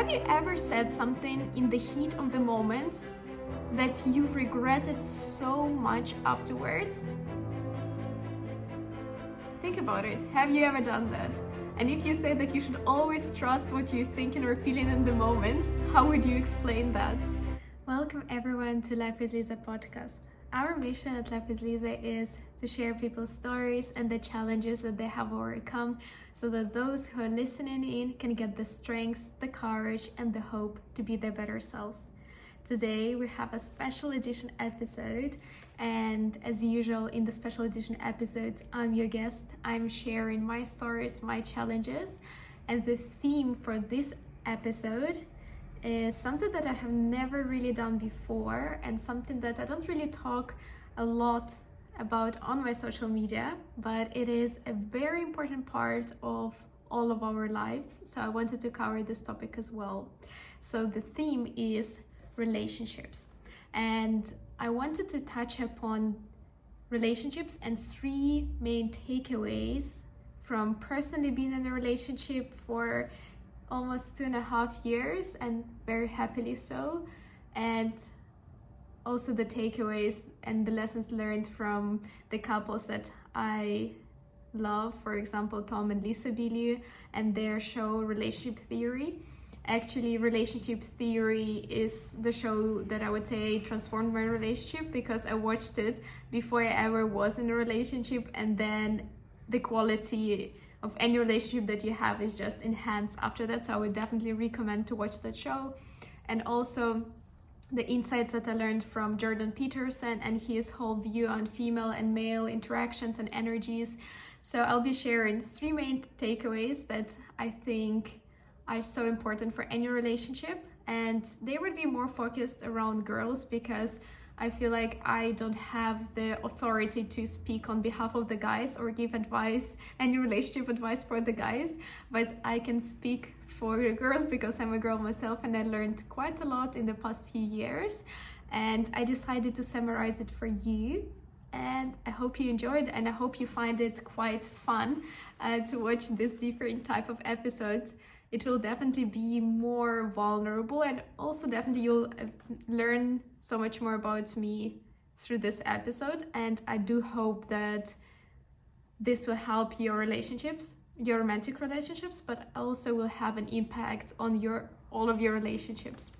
Have you ever said something in the heat of the moment that you've regretted so much afterwards? Think about it. Have you ever done that? And if you say that you should always trust what you're thinking or feeling in the moment, how would you explain that? Welcome everyone to Life with Liza podcast. Our mission at with Liza is to share people's stories and the challenges that they have overcome so that those who are listening in can get the strength, the courage, and the hope to be their better selves. Today we have a special edition episode, and as usual in the special edition episodes, I'm your guest. I'm sharing my stories, my challenges, and the theme for this episode is something that I have never really done before and something that I don't really talk a lot about on my social media, but it is a very important part of all of our lives. So I wanted to cover this topic as well. So the theme is relationships. And I wanted to touch upon relationships and three main takeaways from personally being in a relationship for almost two and a half years and very happily so. And also the takeaways and the lessons learned from the couples that I love, for example, Tom and Lisa Bilyeu and their show Relationship Theory. Actually, Relationship Theory is the show that I would say transformed my relationship because I watched it before I ever was in a relationship, and then the quality of any relationship that you have is just enhanced after that. So I would definitely recommend to watch that show. And also, the insights that I learned from Jordan Peterson and his whole view on female and male interactions and energies. So I'll be sharing three main takeaways that I think are so important for any relationship. And they would be more focused around girls because I feel like I don't have the authority to speak on behalf of the guys or give advice, any relationship advice for the guys, but I can speak for the girls because I'm a girl myself and I learned quite a lot in the past few years. And I decided to summarize it for you. And I hope you enjoyed and I hope you find it quite fun uh, to watch this different type of episodes it will definitely be more vulnerable and also definitely you'll uh, learn so much more about me through this episode and i do hope that this will help your relationships your romantic relationships but also will have an impact on your all of your relationships.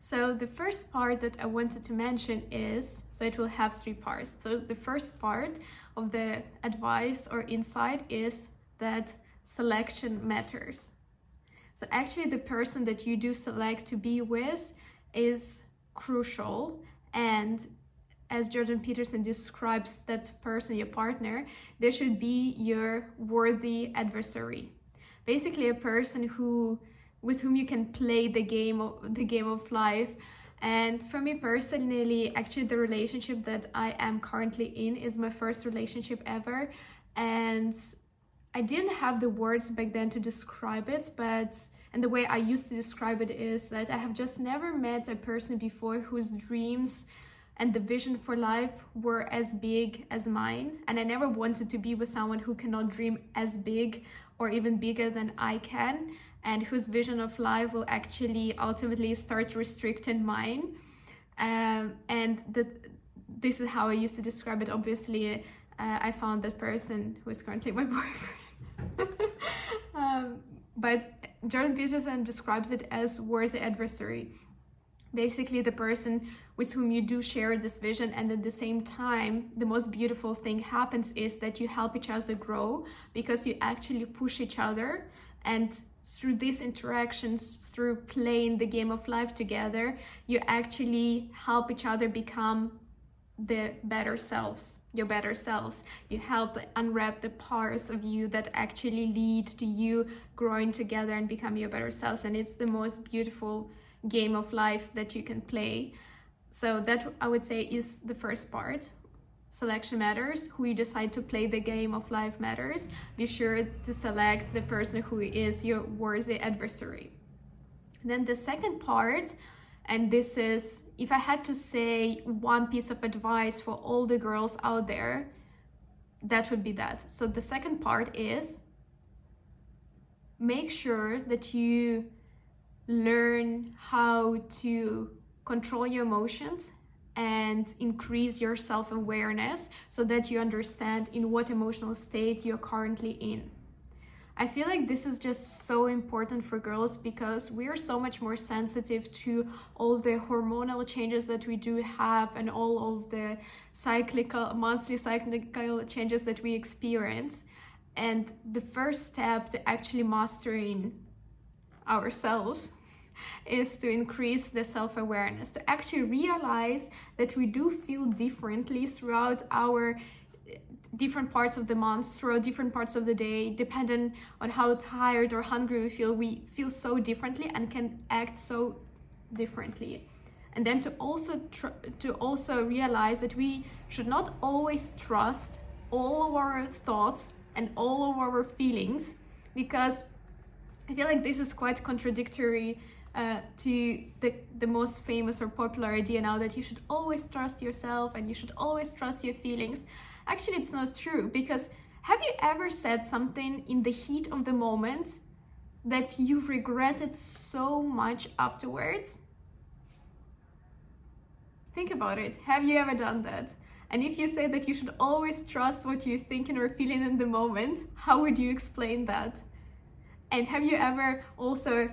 So the first part that i wanted to mention is so it will have three parts. So the first part of the advice or insight is that selection matters. So actually the person that you do select to be with is crucial and as Jordan Peterson describes that person, your partner, there should be your worthy adversary. Basically a person who with whom you can play the game of the game of life. And for me personally, actually the relationship that I am currently in is my first relationship ever. And I didn't have the words back then to describe it, but and the way I used to describe it is that I have just never met a person before whose dreams and the vision for life were as big as mine. And I never wanted to be with someone who cannot dream as big or even bigger than I can, and whose vision of life will actually ultimately start restricting mine. Um, and that this is how I used to describe it. Obviously, uh, I found that person who is currently my boyfriend. um, but Jordan Peterson describes it as worthy adversary. Basically, the person with whom you do share this vision, and at the same time, the most beautiful thing happens is that you help each other grow because you actually push each other. And through these interactions, through playing the game of life together, you actually help each other become the better selves, your better selves. You help unwrap the parts of you that actually lead to you growing together and become your better selves. And it's the most beautiful game of life that you can play. So, that I would say is the first part. Selection matters. Who you decide to play the game of life matters. Be sure to select the person who is your worthy adversary. Then, the second part and this is, if I had to say one piece of advice for all the girls out there, that would be that. So the second part is make sure that you learn how to control your emotions and increase your self awareness so that you understand in what emotional state you're currently in. I feel like this is just so important for girls because we are so much more sensitive to all the hormonal changes that we do have and all of the cyclical, monthly cyclical changes that we experience. And the first step to actually mastering ourselves is to increase the self awareness, to actually realize that we do feel differently throughout our different parts of the month, throughout different parts of the day, depending on how tired or hungry we feel. We feel so differently and can act so differently. And then to also tr- to also realize that we should not always trust all of our thoughts and all of our feelings because I feel like this is quite contradictory uh, to the, the most famous or popular idea now that you should always trust yourself and you should always trust your feelings. Actually, it's not true because have you ever said something in the heat of the moment that you regretted so much afterwards? Think about it. Have you ever done that? And if you say that you should always trust what you're thinking or feeling in the moment, how would you explain that? And have you ever also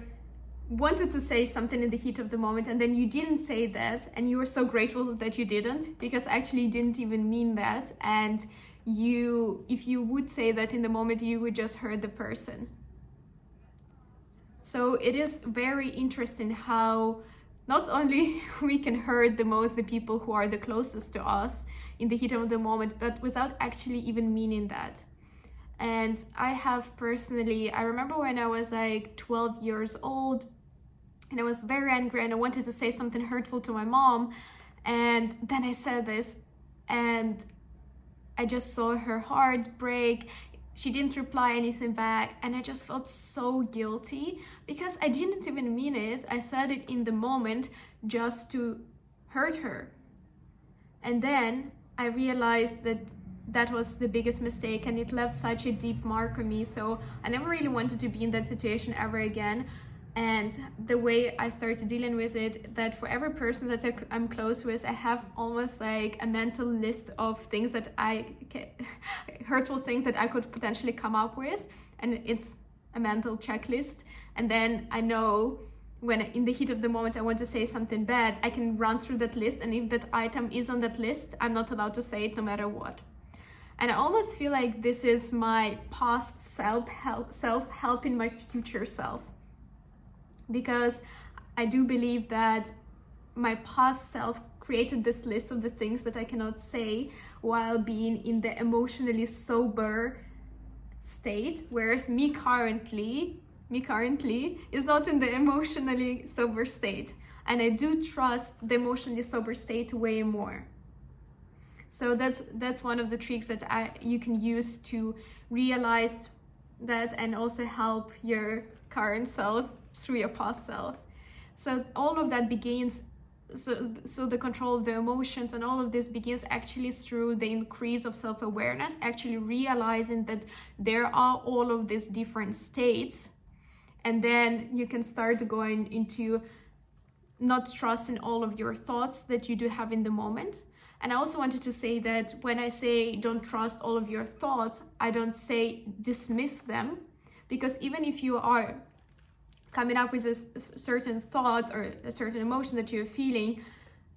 wanted to say something in the heat of the moment and then you didn't say that and you were so grateful that you didn't because actually didn't even mean that. And you if you would say that in the moment you would just hurt the person. So it is very interesting how not only we can hurt the most the people who are the closest to us in the heat of the moment but without actually even meaning that. And i have personally i remember when i was like 12 years old and I was very angry and I wanted to say something hurtful to my mom. And then I said this, and I just saw her heart break. She didn't reply anything back, and I just felt so guilty because I didn't even mean it. I said it in the moment just to hurt her. And then I realized that that was the biggest mistake and it left such a deep mark on me. So I never really wanted to be in that situation ever again and the way i started dealing with it that for every person that i'm close with i have almost like a mental list of things that i hurtful things that i could potentially come up with. And it's a mental checklist. And then i know when in the heat of the moment i want to say something bad i can run through that list. And if that item is on that list i'm not allowed to say it no matter what. And i almost feel like this is my past self help self helping my future self because I do believe that my past self created this list of the things that I cannot say while being in the emotionally sober state, whereas me currently, me currently is not in the emotionally sober state. And I do trust the emotionally sober state way more. So that's that's one of the tricks that I you can use to realize that and also help your current self through your past self. So all of that begins so so the control of the emotions and all of this begins actually through the increase of self-awareness actually realizing that there are all of these different states. And then you can start going into not trusting all of your thoughts that you do have in the moment. And i also wanted to say that when i say don't trust all of your thoughts i don't say dismiss them because even if you are coming up with a, certain thoughts or a certain emotion that you're feeling,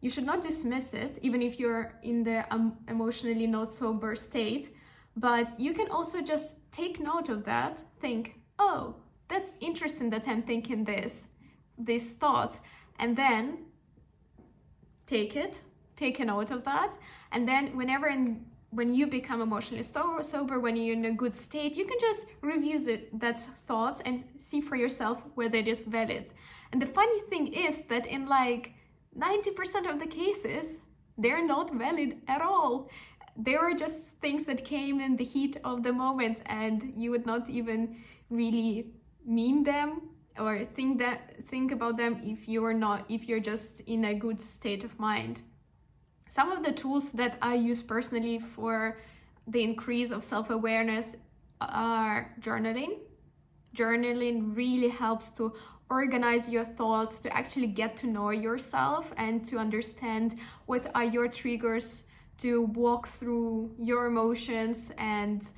you should not dismiss it, even if you're in the um, emotionally not sober state. But you can also just take note of that, think, oh, that's interesting that I'm thinking this, this thought, and then take it, take a note of that, and then whenever in when you become emotionally sober, when you're in a good state, you can just review that thoughts and see for yourself whether it is valid. And the funny thing is that in like 90% of the cases, they're not valid at all. They were just things that came in the heat of the moment, and you would not even really mean them or think that think about them if you're not if you're just in a good state of mind. Some of the tools that I use personally for the increase of self awareness are journaling. Journaling really helps to organize your thoughts, to actually get to know yourself and to understand what are your triggers, to walk through your emotions and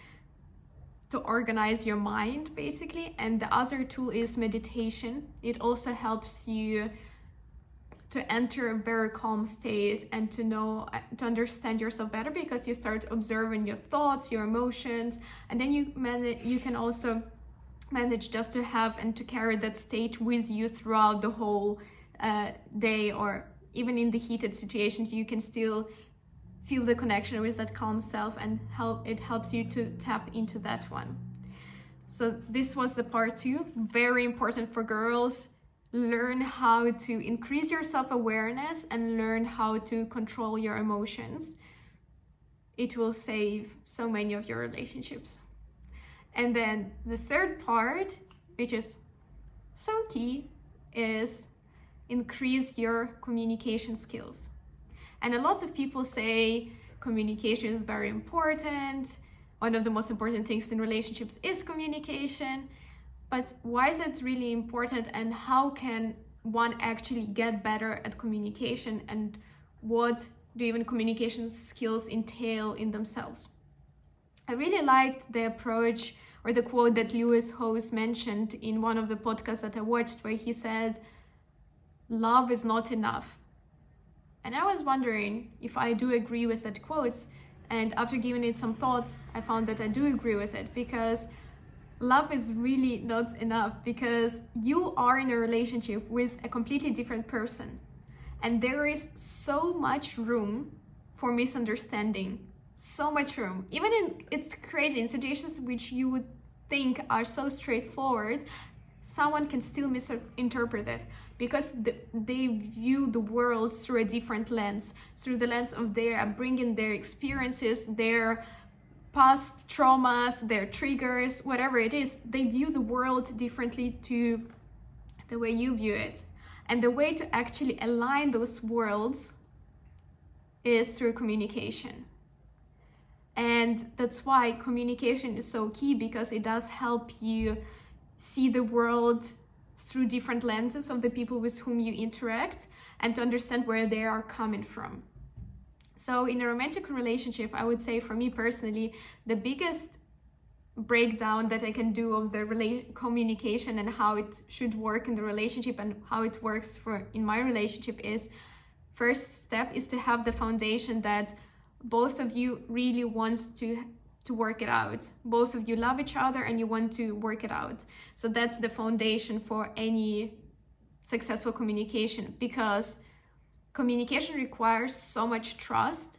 to organize your mind basically. And the other tool is meditation. It also helps you to enter a very calm state and to know to understand yourself better because you start observing your thoughts your emotions and then you manage you can also manage just to have and to carry that state with you throughout the whole uh, day or even in the heated situations you can still feel the connection with that calm self and help it helps you to tap into that one. So this was the part two very important for girls learn how to increase your self awareness and learn how to control your emotions. It will save so many of your relationships. And then the third part, which is so key, is increase your communication skills. And a lot of people say communication is very important. One of the most important things in relationships is communication. But why is it really important and how can one actually get better at communication and what do even communication skills entail in themselves? I really liked the approach or the quote that Lewis Howes mentioned in one of the podcasts that I watched, where he said, Love is not enough. And I was wondering if I do agree with that quote. And after giving it some thoughts, I found that I do agree with it because love is really not enough because you are in a relationship with a completely different person. And there is so much room for misunderstanding. So much room. Even in, it's crazy, in situations which you would think are so straightforward, someone can still misinterpret it because the, they view the world through a different lens, through the lens of their upbringing, their experiences, their past traumas, their triggers, whatever it is, they view the world differently to the way you view it. And the way to actually align those worlds is through communication. And that's why communication is so key because it does help you see the world through different lenses of the people with whom you interact and to understand where they are coming from. So, in a romantic relationship, I would say for me personally, the biggest breakdown that I can do of the rela- communication and how it should work in the relationship and how it works for in my relationship is first step is to have the foundation that both of you really wants to to work it out. Both of you love each other and you want to work it out. So that's the foundation for any successful communication because communication requires so much trust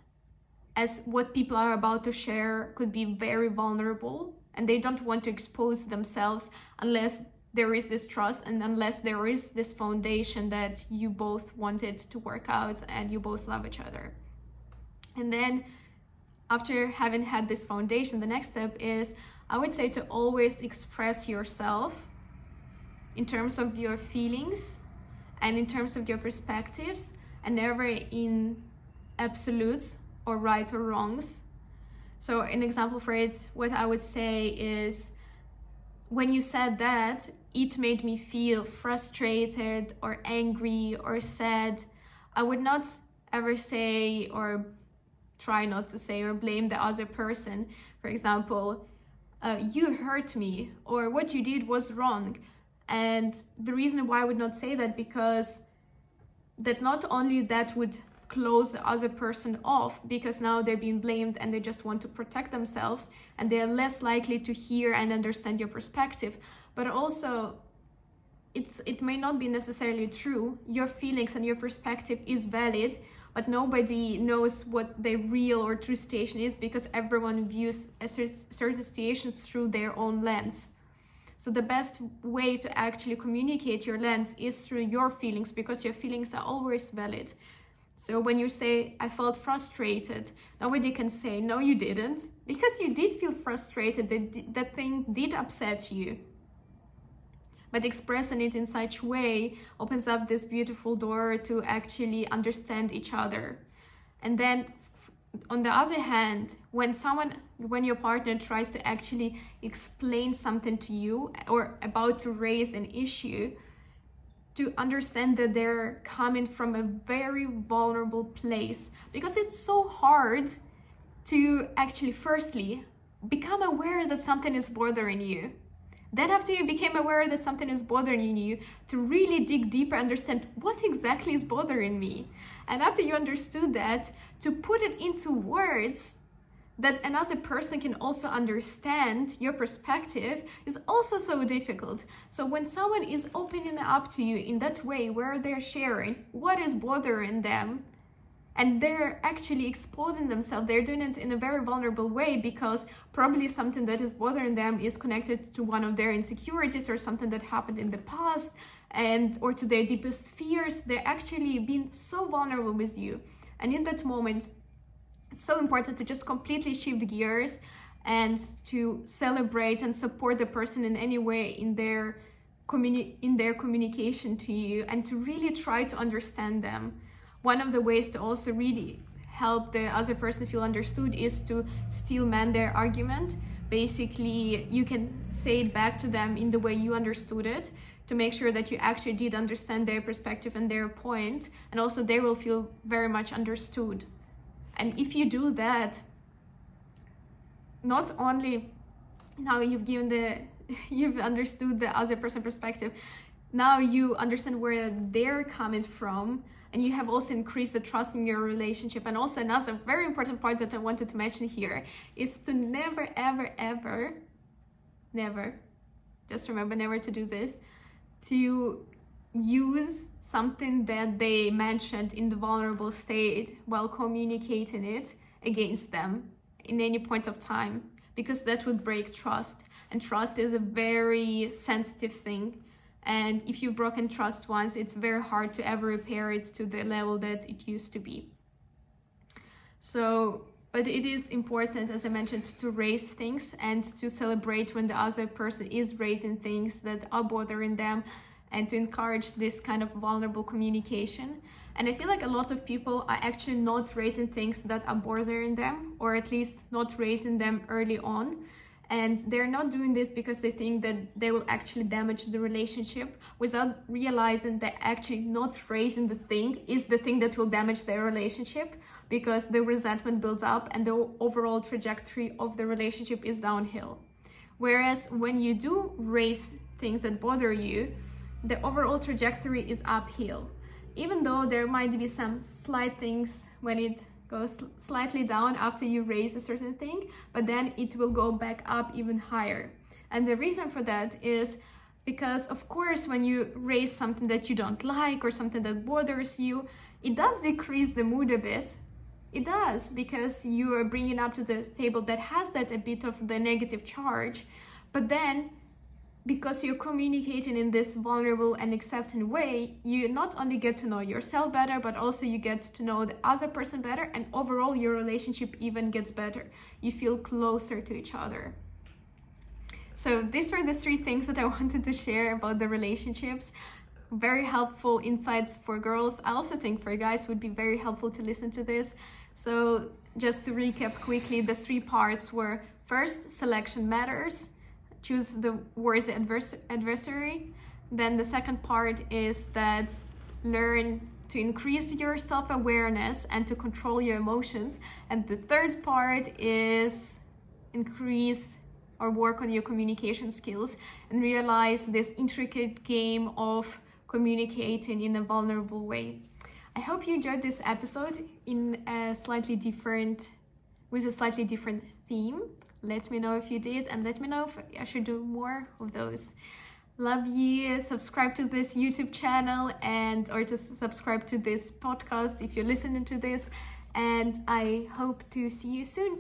as what people are about to share could be very vulnerable and they don't want to expose themselves unless there is this trust and unless there is this foundation that you both wanted to work out and you both love each other. And then after having had this foundation, the next step is I would say to always express yourself in terms of your feelings and in terms of your perspectives and never in absolutes or right or wrongs. So, an example for it, what I would say is when you said that, it made me feel frustrated or angry or sad. I would not ever say or try not to say or blame the other person. For example, uh, you hurt me or what you did was wrong. And the reason why I would not say that because that not only that would close the other person off because now they're being blamed and they just want to protect themselves and they're less likely to hear and understand your perspective. But also it's it may not be necessarily true. Your feelings and your perspective is valid but nobody knows what the real or true situation is because everyone views a certain situation through their own lens so the best way to actually communicate your lens is through your feelings because your feelings are always valid. So when you say, I felt frustrated, nobody can say, no, you didn't, because you did feel frustrated, that, that thing did upset you. But expressing it in such way opens up this beautiful door to actually understand each other. And then on the other hand, when someone, when your partner tries to actually explain something to you or about to raise an issue, to understand that they're coming from a very vulnerable place because it's so hard to actually firstly become aware that something is bothering you then after you became aware that something is bothering you to really dig deeper understand what exactly is bothering me and after you understood that to put it into words that another person can also understand your perspective is also so difficult. So when someone is opening up to you in that way where they're sharing what is bothering them and they're actually exposing themselves, they're doing it in a very vulnerable way because probably something that is bothering them is connected to one of their insecurities or something that happened in the past and or to their deepest fears. They're actually being so vulnerable with you. And in that moment, it's so important to just completely shift gears and to celebrate and support the person in any way in their communi- in their communication to you and to really try to understand them one of the ways to also really help the other person feel understood is to still man their argument. Basically you can say it back to them in the way you understood it to make sure that you actually did understand their perspective and their point and also they will feel very much understood. And if you do that, not only now you've given the you've understood the other person perspective, now you understand where they're coming from and you have also increased the trust in your relationship. And also another very important point that i wanted to mention here is to never ever ever never just remember never to do this to use something that they mentioned in the vulnerable state while communicating it against them in any point of time because that would break trust. And trust is a very sensitive thing and if you've broken trust once it's very hard to ever repair it to the level that it used to be so but it is important as i mentioned to raise things and to celebrate when the other person is raising things that are bothering them and to encourage this kind of vulnerable communication. And I feel like a lot of people are actually not raising things that are bothering them, or at least not raising them early on. And they're not doing this because they think that they will actually damage the relationship without realizing that actually not raising the thing is the thing that will damage their relationship because the resentment builds up and the overall trajectory of the relationship is downhill. Whereas when you do raise things that bother you, the overall trajectory is uphill. Even though there might be some slight things when it slightly down after you raise a certain thing, but then it will go back up even higher. And the reason for that is because, of course, when you raise something that you don't like or something that bothers you, it does decrease the mood a bit. It does because you are bringing up to the table that has that a bit of the negative charge, but then because you're communicating in this vulnerable and accepting way, you not only get to know yourself better, but also you get to know the other person better, and overall, your relationship even gets better. You feel closer to each other. So, these were the three things that I wanted to share about the relationships. Very helpful insights for girls. I also think for guys would be very helpful to listen to this. So, just to recap quickly, the three parts were first, selection matters choose the words advers- adversary. Then the second part is that learn to increase your self awareness and to control your emotions. And the third part is increase or work on your communication skills and realize this intricate game of communicating in a vulnerable way. I hope you enjoyed this episode in a slightly different with a slightly different theme let me know if you did and let me know if I should do more of those. Love you. Subscribe to this YouTube channel and or just subscribe to this podcast if you're listening to this. And I hope to see you soon.